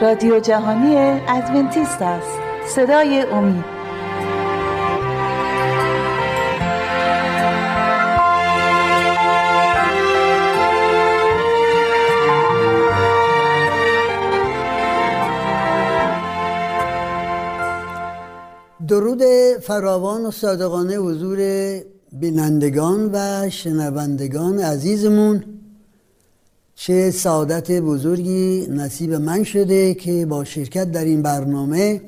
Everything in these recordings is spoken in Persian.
رادیو جهانی ادونتیست است. صدای امید. درود فراوان و صادقانه حضور بینندگان و شنوندگان عزیزمون. چه سعادت بزرگی نصیب من شده که با شرکت در این برنامه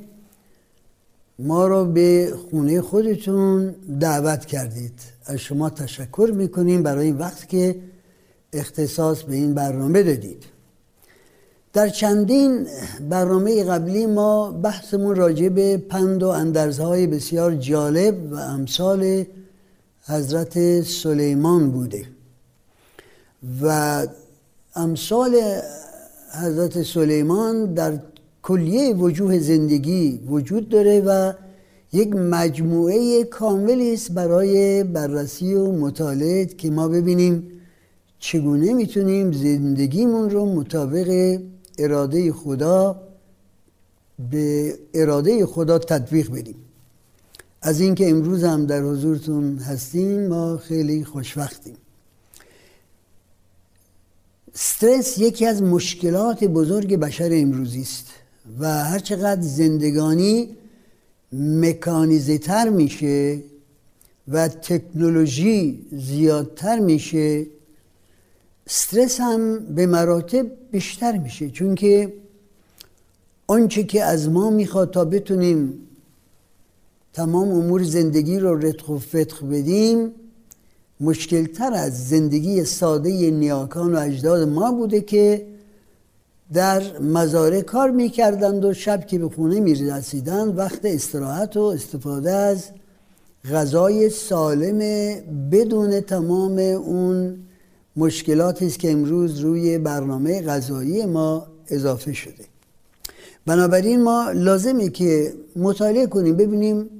ما رو به خونه خودتون دعوت کردید. از شما تشکر می‌کنیم برای وقت که اختصاص به این برنامه دادید. در چندین برنامه قبلی ما بحثمون راجع به پند و اندرزهای بسیار جالب و امثال حضرت سلیمان بوده. و امثال حضرت سلیمان در کلیه وجوه زندگی وجود داره و یک مجموعه کاملی است برای بررسی و مطالعه که ما ببینیم چگونه می‌تونیم زندگیمون رو مطابق اراده خدا به اراده خدا تطبیق بدیم. از اینکه امروز هم در حضورتون هستیم ما خیلی خوشوقتیم استرس یکی از مشکلات بزرگ بشر امروزی است و هرچقدر زندگانی مکانیزه تر میشه و تکنولوژی زیادتر میشه استرس هم به مراتب بیشتر میشه. چون که آنچه که از ما می‌خواد تا بتونیم تمام امور زندگی رو رتق و فتق بدیم مشکلتر از زندگی ساده نیاکان و اجداد ما بوده که در مزارع کار می‌کردند و شب که به خونه می‌رسیدند وقت استراحت و استفاده از غذای سالم بدون تمام اون مشکلاتی است که امروز روی برنامه غذایی ما اضافه شده. بنابراین ما لازمه که مطالعه کنیم ببینیم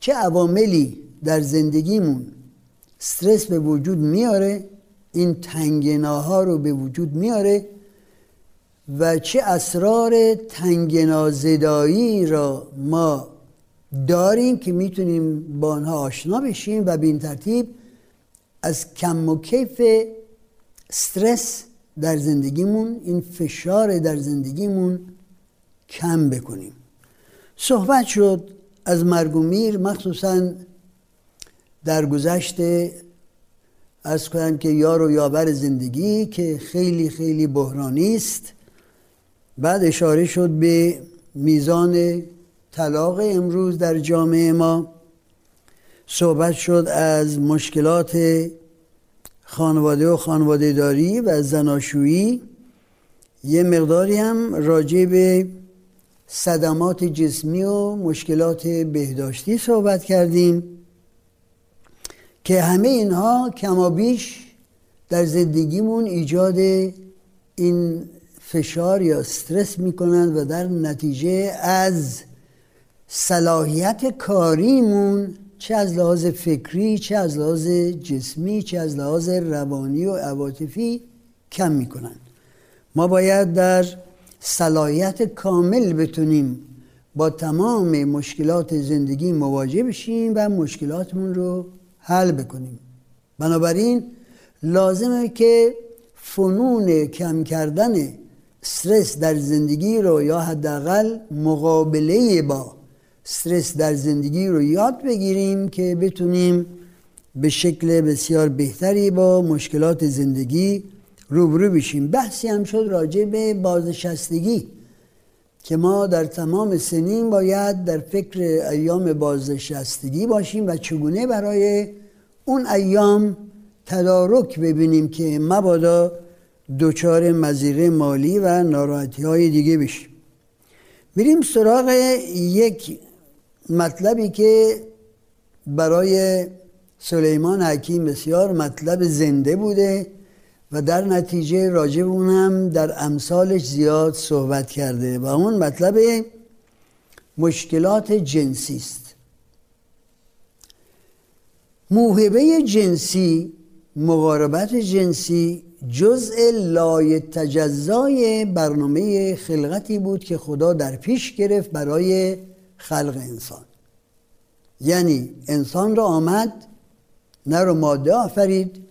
چه عواملی در زندگیمون استرس به وجود میاره این تنگناها رو به وجود میاره و چه اسرار تنگنازدایی را ما داریم که می‌تونیم با آنها آشنا بشیم و به این ترتیب از کم و کیف استرس در زندگیمون این فشار در زندگیمون کم بکنیم. صحبت شد از مرگ و مخصوصا در گذشته از کنم که یار و یاور زندگی که خیلی خیلی بحرانی است. بعد اشاره شد به میزان طلاق امروز در جامعه ما. صحبت شد از مشکلات خانواده و خانواده داری و زناشویی. یه مقداری هم راجع به صدمات جسمی و مشکلات بهداشتی صحبت کردیم. که همه اینها کمابیش در زندگیمون ایجاد این فشار یا استرس می‌کنند و در نتیجه از صلاحیت کاریمون چه از لحاظ فکری چه از لحاظ جسمی چه از لحاظ روانی و عواطفی کم می‌کنن ما باید در صلاحیت کامل بتونیم با تمام مشکلات زندگی مواجه بشیم و مشکلاتمون رو حل بکنیم. بنابراین لازمه که فنون کم کردن استرس در زندگی رو یا حداقل مقابله با استرس در زندگی رو یاد بگیریم که بتونیم به شکل بسیار بهتری با مشکلات زندگی روبرو بشیم. بحثی هم شد راجع به بازنشستگی. که ما در تمام سنین باید در فکر ایام بازنشستگی باشیم و چگونه برای اون ایام تدارک ببینیم که مبادا دچار مزیره مالی و ناراحتی های دیگه بشیم. بریم سراغ یک مطلبی که برای سلیمان حکیم بسیار مطلب زنده بوده. و در نتیجه راجع اونم در امثالش زیاد صحبت کرده و اون مطلب مشکلات جنسی است. موهبه جنسی مقاربت جنسی جزء لای تجزای برنامه خلقتی بود که خدا در پیش گرفت برای خلق انسان. یعنی انسان را آمد نر و ماده آفرید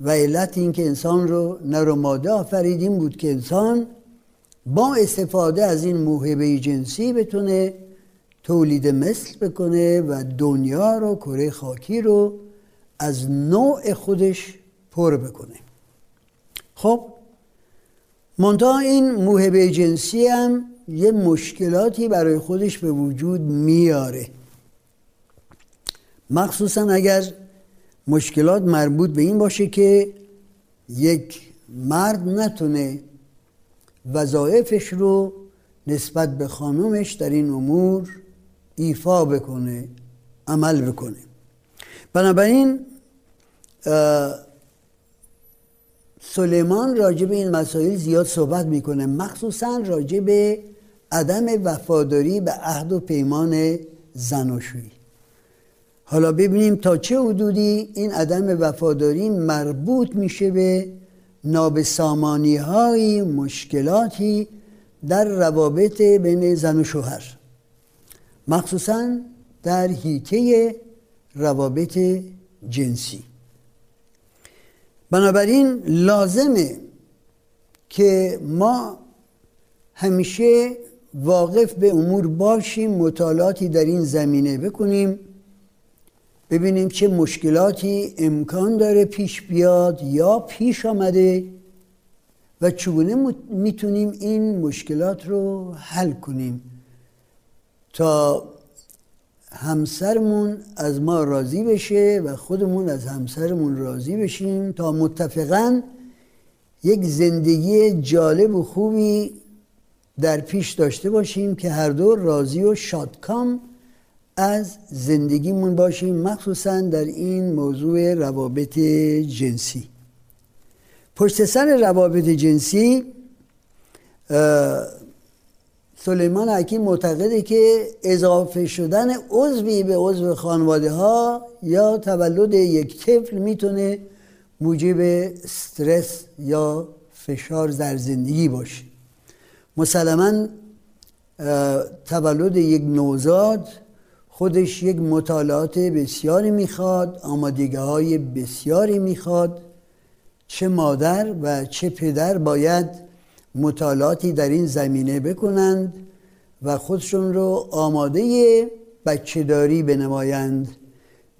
و علت این که انسان رو نر و ماده آفرید این بود که انسان با استفاده از این موهبه جنسی بتونه تولید مثل بکنه و دنیا رو کره خاکی رو از نوع خودش پر بکنه. خب منتها این موهبه جنسی هم یه مشکلاتی برای خودش به وجود میاره. مخصوصا اگر مشکلات مربوط به این باشه که یک مرد نتونه وظایفش رو نسبت به خانومش در این امور ایفا بکنه عمل بکنه. بنابراین سلیمان راجع به این مسائل زیاد صحبت می‌کنه. مخصوصا راجع به عدم وفاداری به عهد و پیمان زناشویی حالا ببینیم تا چه حدودی این عدم وفاداری مربوط میشه به نابسامانی های مشکلاتی در روابط بین زن و شوهر مخصوصا در حیطه روابط جنسی. بنابراین لازمه که ما همیشه واقف به امور باشیم مطالعاتی در این زمینه بکنیم ببینیم چه مشکلاتی امکان داره پیش بیاد یا پیش آمده و چگونه می‌تونیم این مشکلات رو حل کنیم. تا همسرمون از ما راضی بشه و خودمون از همسرمون راضی بشیم تا متفقا یک زندگی جالب و خوبی در پیش داشته باشیم که هر دو راضی و شادکام از زندگیمون باشیم مخصوصا در این موضوع روابط جنسی. پشت سر روابط جنسی سلیمان حکیم معتقده که اضافه شدن عضوی به عضو خانواده ها یا تولد یک طفل می‌تونه موجب استرس یا فشار در زندگی باشه. مسلما تولد یک نوزاد خودش یک مطالعات بسیاری می‌خواد آمادگی های بسیاری می‌خواد. چه مادر و چه پدر باید مطالعاتی در این زمینه بکنند و خودشون رو آماده بچه داری بنمایند.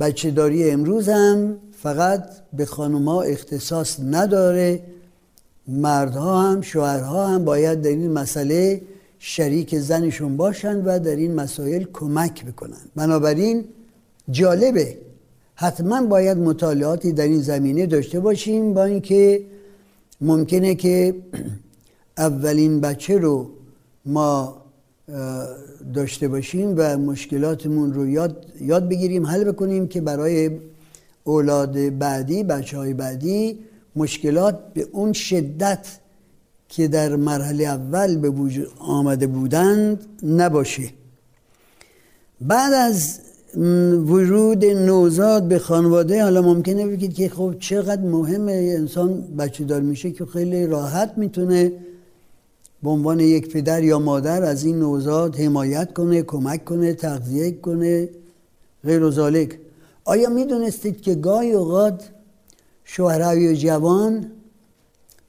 بچه داری امروز هم فقط به خانوما اختصاص نداره. مردها هم شوهرها هم باید در این مسئله شریک زنشون باشند و در این مسائل کمک بکنند بنابراین جالبه. حتما باید مطالعاتی در این زمینه داشته باشیم با اینکه ممکنه که اولین بچه رو ما داشته باشیم و مشکلاتمون رو یاد, یاد بگیریم حل بکنیم که برای اولاد بعدی بچه های بعدی مشکلات به اون شدت که در مرحله اول به وجود آمده بودند نباشه. بعد از ورود نوزاد به خانواده حالا ممکنه بگید که خب چقدر مهمه انسان بچه دار میشه که خیلی راحت می‌تونه به عنوان یک پدر یا مادر از این نوزاد حمایت کنه کمک کنه تغذیه کنه غیر و آیا می‌دونستید که گاهی اوقات شوهرهای جوان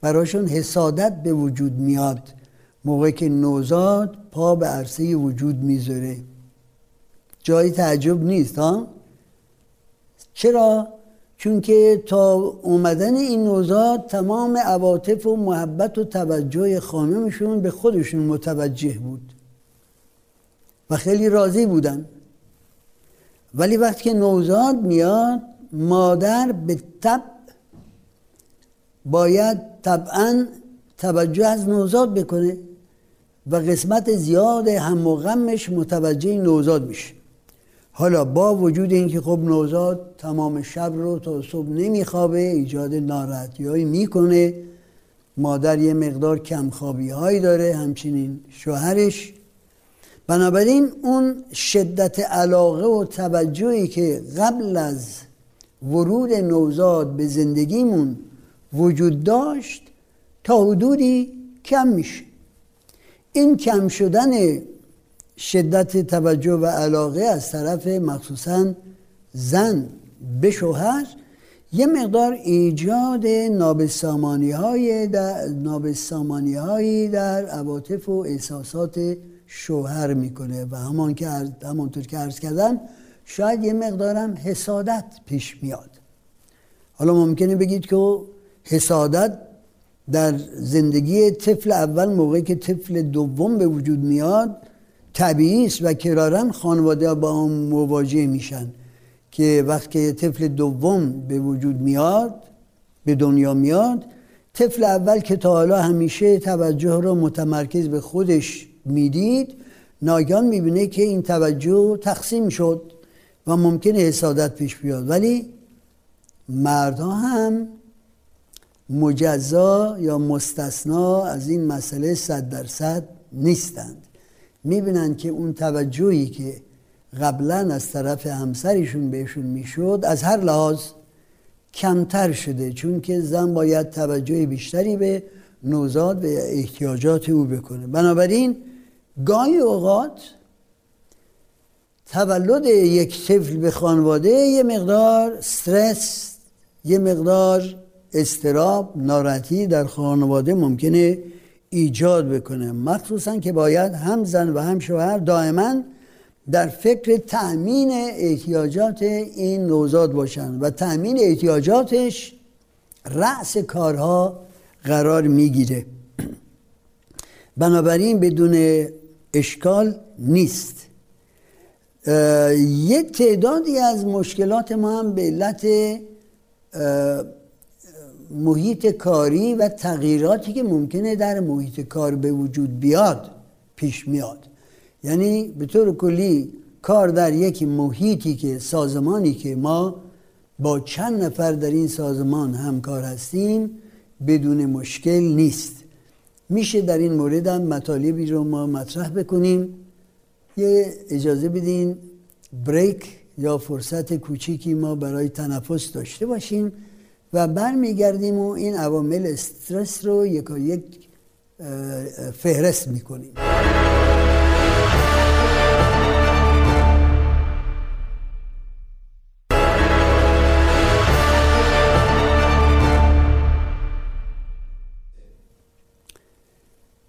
براشون حسادت به وجود میاد. موقع که نوزاد پا به عرصه وجود می‌ذاره. جای تعجب نیست ها؟ چرا؟ چون که تا اومدن این نوزاد تمام عواطف و محبت و توجه خانمشون به خودشون متوجه بود و خیلی راضی بودن. ولی وقتی که نوزاد میاد مادر به تب باید طبعا توجه از نوزاد بکنه و قسمت زیاد هم و غمش متوجه نوزاد میشه. حالا با وجود اینکه خب نوزاد تمام شب رو تا صبح نمیخوابه ایجاد ناراحتی می‌کنه مادر یه مقدار کمخوابی هایی داره همچنین شوهرش. بنابراین اون شدت علاقه و توجهی که قبل از ورود نوزاد به زندگیمون وجود داشت تا حدودی کم میشه. این کم شدن شدت توجه و علاقه از طرف مخصوصا زن به شوهر یه مقدار ایجاد نابسامانی های در, نابسامانی هایی در عواطف و احساسات شوهر می‌کنه و همان که همانطور که عرض کردم شاید یه مقدارم حسادت پیش میاد. حالا ممکنه بگید که حسادت در زندگی طفل اول موقعی که طفل دوم به وجود میاد طبیعی است و کرارا خانواده با هم مواجه میشن که وقتی طفل دوم به وجود میاد به دنیا میاد طفل اول که تا حالا همیشه توجه رو متمرکز به خودش می‌دید ناگهان می‌بینه که این توجه تقسیم شد و ممکنه حسادت پیش بیاد. ولی مردها هم مجزا یا مستثنا از این مسئله صد درصد نیستند. می‌بینند که اون توجهی که قبلا از طرف همسرشون بهشون می‌شد از هر لحاظ کمتر شده چون که زن باید توجه بیشتری به نوزاد و احتیاجات او بکنه. بنابراین گاهی اوقات تولد یک طفل به خانواده یه مقدار استرس یه مقدار استراب ناراحتی در خانواده ممکنه ایجاد بکنه. مخصوصا که باید هم زن و هم شوهر دائما در فکر تأمین احتیاجات این نوزاد باشند و تأمین احتیاجاتش رأس کارها قرار می‌گیره. بنابراین بدون اشکال نیست. یه تعدادی از مشکلات ما هم به علت محیط کاری و تغییراتی که ممکنه در محیط کار به وجود بیاد پیش میاد. یعنی به طور کلی کار در یک محیطی که سازمانی که ما با چند نفر در این سازمان همکار هستیم بدون مشکل نیست. میشه در این مورد هم مطالبی رو ما مطرح بکنیم. یه اجازه بدین بریک یا فرصت کوچیکی ما برای تنفس داشته باشیم. و برمیگردیم و این عوامل استرس رو یک یک فهرست می‌کنیم.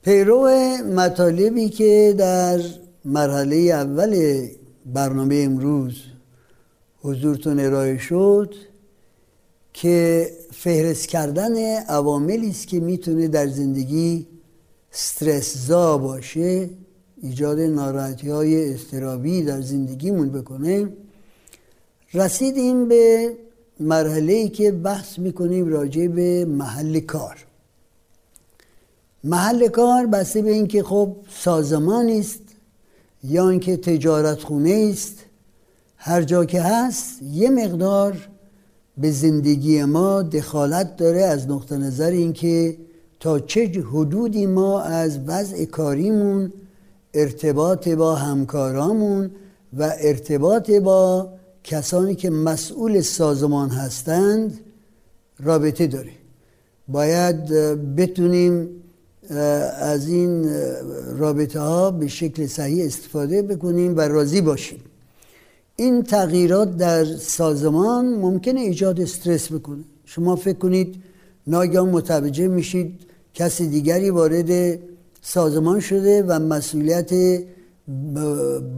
پیرو مطالبی که در مرحله اول برنامه امروز حضورتون ارائه شد که فهرست کردن عواملی است که می‌تونه در زندگی زا باشه ایجاد ناراحتی های استرابی در زندگیمون بکنه. رسیدیم به مرحله ای که بحث می‌کنیم راجع به محل کار. محل کار بسته به اینکه خب سازمان است یا اینکه تجارت خونه است هر جا که هست یه مقدار به زندگی ما دخالت داره از نقطه نظر اینکه تا چه حدودی ما از وضع کاریمون ارتباط با همکارامون و ارتباط با کسانی که مسئول سازمان هستند رابطه داره. باید بتونیم از این رابطه ها به شکل صحیح استفاده بکنیم و راضی باشیم. این تغییرات در سازمان ممکنه ایجاد استرس بکنه. شما فکر کنید ناگهان متوجه میشید کسی دیگری وارد سازمان شده و مسئولیت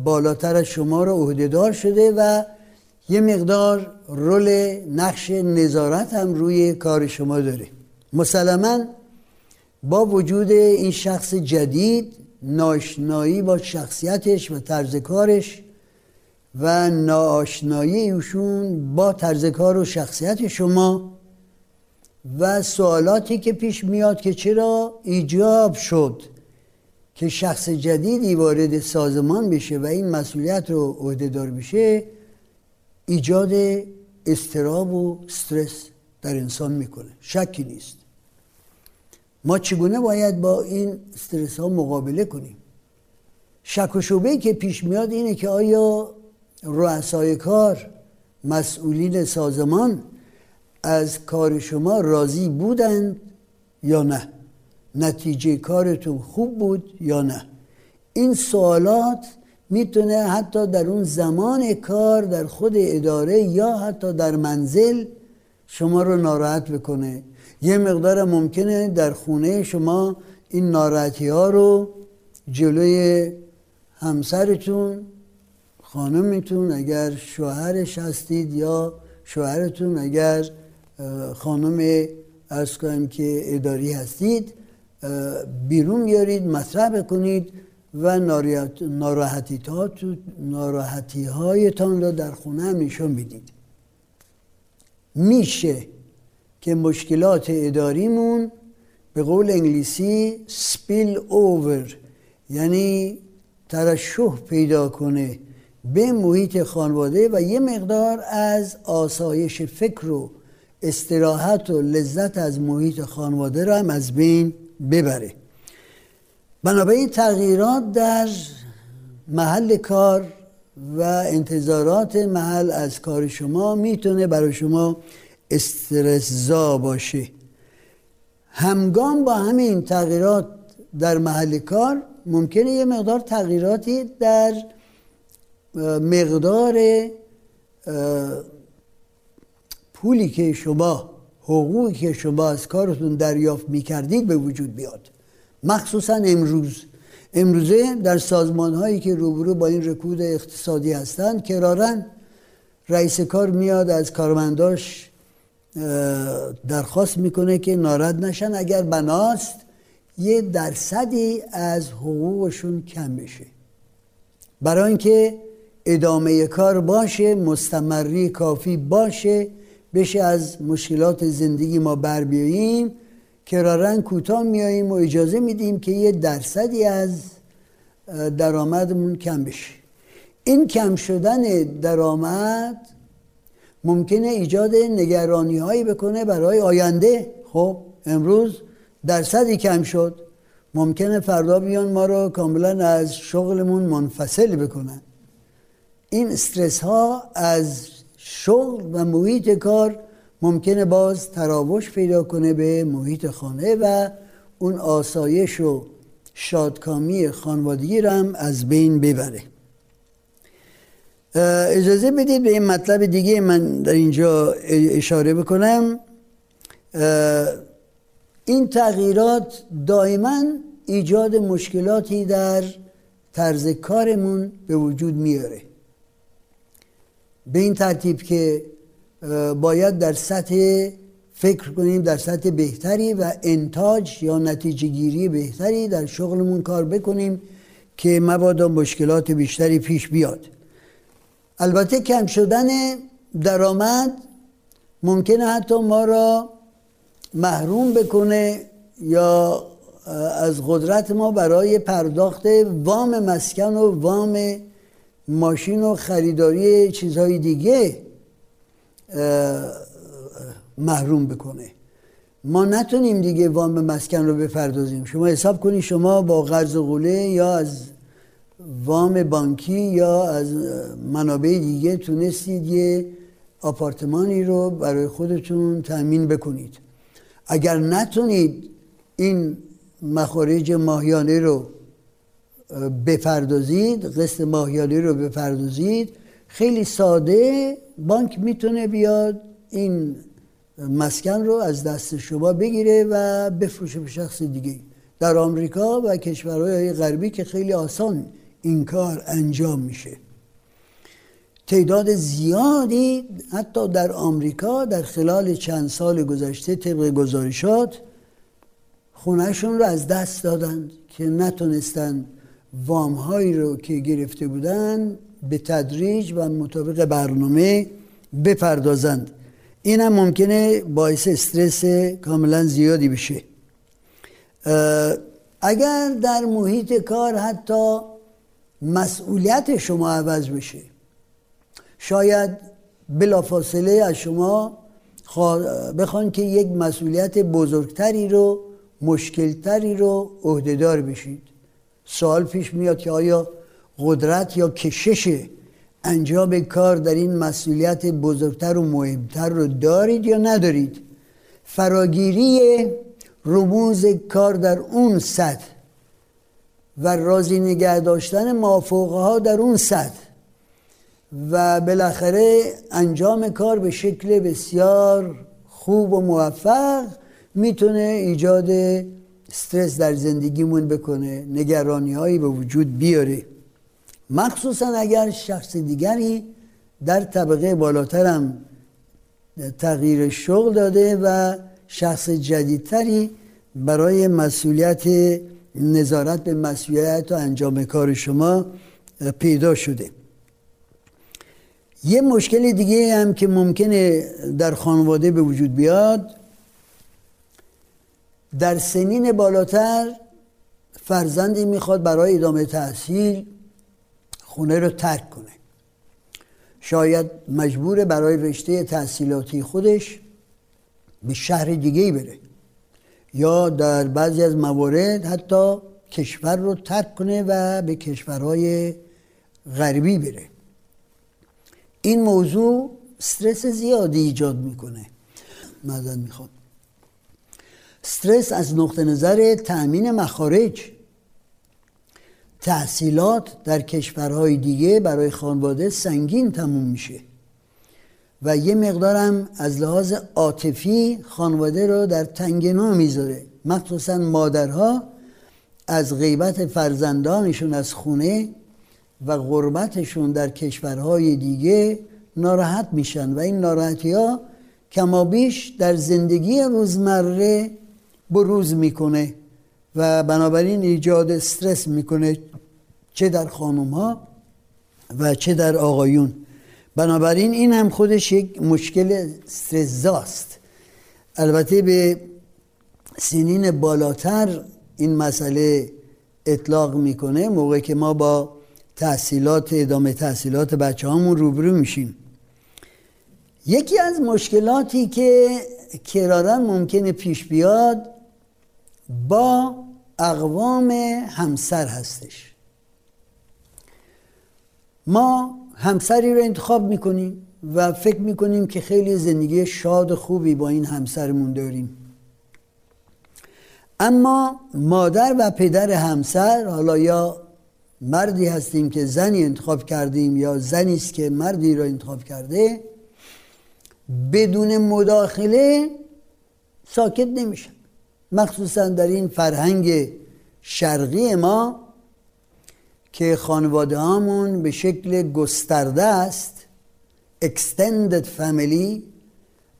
بالاتر از شما رو عهدهدار شده و یه مقدار رول نقش نظارت هم روی کار شما داره. مسلما با وجود این شخص جدید ناشنایی با شخصیتش و طرز کارش و ناآشنایی با طرز کار و شخصیت شما و سوالاتی که پیش میاد که چرا ایجاب شد که شخص جدیدی وارد سازمان بشه و این مسئولیت رو عهدهدار بشه ایجاد استراب و استرس در انسان می‌کنه. شکی نیست. ما چگونه باید با این استرس ها مقابله کنیم؟ شک و شبهی که پیش میاد اینه که آیا رؤسای کار مسئولین سازمان از کار شما راضی بودند یا نه؟ نتیجه کارتون خوب بود یا نه؟ این سوالات می‌تونه حتی در اون زمان کار در خود اداره یا حتی در منزل شما رو ناراحت بکنه. یه مقدار ممکنه در خونه شما این ناراحتی ها رو جلوی همسرتون خانمتون اگر شوهرش هستید یا شوهرتون اگر خانم ارز کنیم که اداری هستید بیرون بیارید مطرح کنید و ناراحتی, هایتان را در خونه همیشه می‌دید میشه که مشکلات اداریمون به قول انگلیسی سپیل اوور یعنی ترشح پیدا کنه. به محیط خانواده و یه مقدار از آسایش فکر و استراحت و لذت از محیط خانواده را هم از بین ببره. بنابراین تغییرات در محل کار و انتظارات محل از کار شما می‌تونه برای شما استرسزا باشه. همگام با همین تغییرات در محل کار ممکنه یه مقدار تغییراتی در مقدار پولی که شما حقوقی که شما از کارتون دریافت می‌کردید به وجود بیاد. مخصوصا امروز. امروزه در سازمان هایی که روبرو با این رکود اقتصادی هستند کرارن رئیس کار میاد از کارمنداش درخواست می‌کنه که نارد نشن. اگر بناست یه درصدی از حقوقشون کم بشه. برای اینکه ادامه کار باشه مستمری کافی باشه بشه از مشکلات زندگی ما بر بیاییم. کرارن کوتاه میاییم و اجازه میدیم که یه درصدی از درآمدمون کم بشه. این کم شدن درآمد ممکنه ایجاد نگرانی هایی بکنه برای آینده. خب امروز درصدی کم شد. ممکنه فردا بیان ما رو کاملا از شغلمون منفصل بکنن. این استرس ها از شغل و محیط کار ممکنه باز تراوش پیدا کنه به محیط خانه و اون آسایش و شادکامی خانوادگی رو هم از بین ببره. اجازه بدید به این مطلب دیگه من در اینجا اشاره بکنم. این تغییرات دائما ایجاد مشکلاتی در طرز کارمون به وجود میاره. به این ترتیب که باید در سطح فکر کنیم در سطح بهتری و انتاج یا نتیجه گیری بهتری در شغلمون کار بکنیم که مبادا مشکلات بیشتری پیش بیاد. البته کم شدن درآمد ممکنه حتی ما را محروم بکنه یا از قدرت ما برای پرداخت وام مسکن و وام ماشین و خریداری چیزهای دیگه محروم بکنه. ما نتونیم دیگه وام مسکن رو بپردازیم. شما حساب کنید شما با قرض قوله یا از وام بانکی یا از منابع دیگه تونستید یه آپارتمانی رو برای خودتون تأمین بکنید. اگر نتونید این مخارج ماهیانه رو بپردازید قسط ماهیانه رو بپردازید. خیلی ساده بانک می‌تونه بیاد این مسکن رو از دست شما بگیره و بفروشه به شخص دیگه. در آمریکا و کشورهای غربی که خیلی آسان این کار انجام میشه. تعداد زیادی حتی در آمریکا در خلال چند سال گذشته طبق گزارشات خونهشون رو از دست دادند که نتونستن وام هایی رو که گرفته بودن به تدریج و مطابق برنامه بپردازند. این هم ممکنه باعث استرس کاملا زیادی بشه. اگر در محیط کار حتی مسئولیت شما عوض بشه شاید بلافاصله از شما بخوان که یک مسئولیت بزرگتری رو مشکلتری رو عهدهدار بشید. سوال پیش میاد که آیا قدرت یا کشش انجام کار در این مسئولیت بزرگتر و مهمتر رو دارید یا ندارید؟ فراگیری رموز کار در اون سطح و راضی نگه داشتن ها در اون سطح و بالاخره انجام کار به شکل بسیار خوب و موفق می‌تونه ایجاد استرس در زندگیمون بکنه نگرانی هایی به وجود بیاره. مخصوصا اگر شخص دیگری در طبقه بالاترم تغییر شغل داده و شخص جدیدتری برای مسئولیت نظارت به مسئولیت و انجام کار شما پیدا شده. یه مشکل دیگه هم که ممکنه در خانواده به وجود بیاد در سنین بالاتر فرزندی می‌خواد برای ادامه تحصیل خونه رو ترک کنه. شاید مجبور برای رشته تحصیلاتی خودش به شهر دیگه بره یا در بعضی از موارد حتی کشور رو ترک کنه و به کشورهای غربی بره. این موضوع استرس زیادی ایجاد می‌کنه. مدن می‌خواد. استرس از نقطه نظر تأمین مخارج. تحصیلات در کشورهای دیگه برای خانواده سنگین تموم میشه و یه مقدارم از لحاظ عاطفی خانواده رو در تنگنا می‌ذاره. مخصوصا مادرها از غیبت فرزندانشون از خونه و غربتشون در کشورهای دیگه ناراحت میشن و این ناراحتی ها کمابیش در زندگی روزمره بروز می‌کنه و بنابراین ایجاد استرس می‌کنه چه در خانوم ها و چه در آقایون. بنابراین این هم خودش یک مشکل استرزاست البته به سنین بالاتر این مسئله اطلاق می‌کنه موقع که ما با تحصیلات ادامه تحصیلات بچه هامون روبرو میشیم. یکی از مشکلاتی که کرارا ممکنه پیش بیاد با اقوام همسر هستش. ما همسری رو انتخاب می‌کنیم و فکر می‌کنیم که خیلی زندگی شاد خوبی با این همسرمون داریم. اما مادر و پدر همسر حالا یا مردی هستیم که زنی انتخاب کردیم یا زنی است که مردی را انتخاب کرده بدون مداخله ساکت نمیشن. مخصوصا در این فرهنگ شرقی ما که خانواده هامون به شکل گسترده است extended family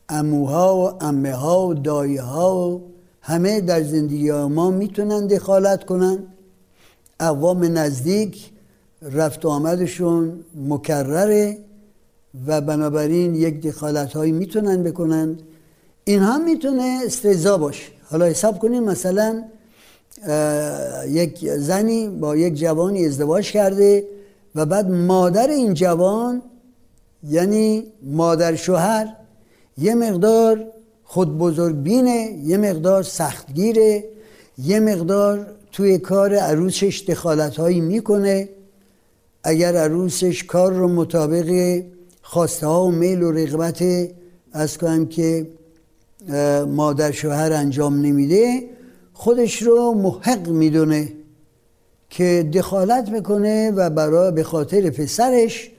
اموها و امه ها و دایه ها و همه در زندگی ما می‌تونن دخالت کنن. اقوام نزدیک رفت و آمدشون مکرره و بنابراین یک دخالت هایی می‌تونن بکنن. این هم می‌تونه استرزا باشه. حالا حساب کنیم مثلا یک زنی با یک جوانی ازدواج کرده و بعد مادر این جوان یعنی مادر شوهر یه مقدار خود بزرگ بینه یه مقدار سختگیره یه مقدار توی کار عروسش دخالت هایی می‌کنه. اگر عروسش کار رو مطابق خواسته ها و میل و رغبت از کنم که مادر شوهر انجام نمیده خودش رو محق می‌دونه که دخالت می‌کنه و برای به خاطر پسرش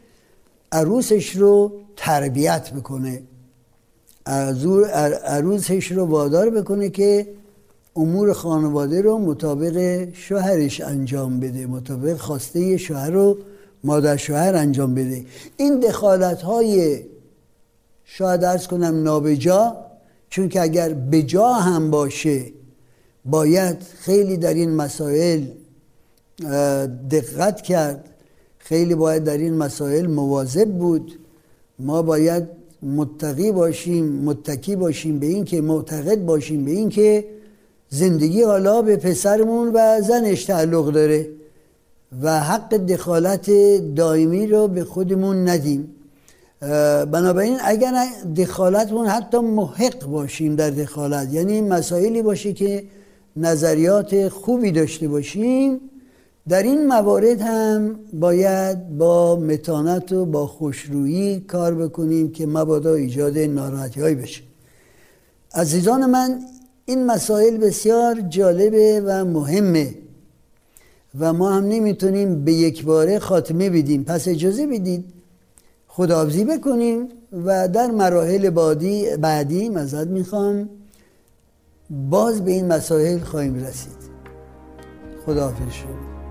عروسش رو تربیت بکنه. عروسش رو وادار بکنه که امور خانواده رو مطابق شوهرش انجام بده مطابق خواسته شوهر رو مادر شوهر انجام بده. این دخالت های شاید ارز کنم نابجا چون که اگر بجا هم باشه باید خیلی در این مسائل دقت کرد. خیلی باید در این مسائل مواظب بود. ما باید متقی باشیم متکی باشیم به این که معتقد باشیم به این که زندگی حالا به پسرمون و زنش تعلق داره و حق دخالت دائمی رو به خودمون ندیم. بنابراین اگر دخالتمون حتی محق باشیم در دخالت یعنی مسائلی باشه که نظریات خوبی داشته باشیم در این موارد هم باید با متانت و با خوشرویی کار بکنیم که مبادا ایجاد ناراحتی های بشه. عزیزان من این مسائل بسیار جالبه و مهمه و ما هم نمی‌تونیم به یک باره خاتمه بدیم. پس اجازه بدید خداحافظی بکنیم و در مراحل بعدی بعدی مزد می‌خوام. باز به این مسائل خواهیم رسید. خداحافظ شما.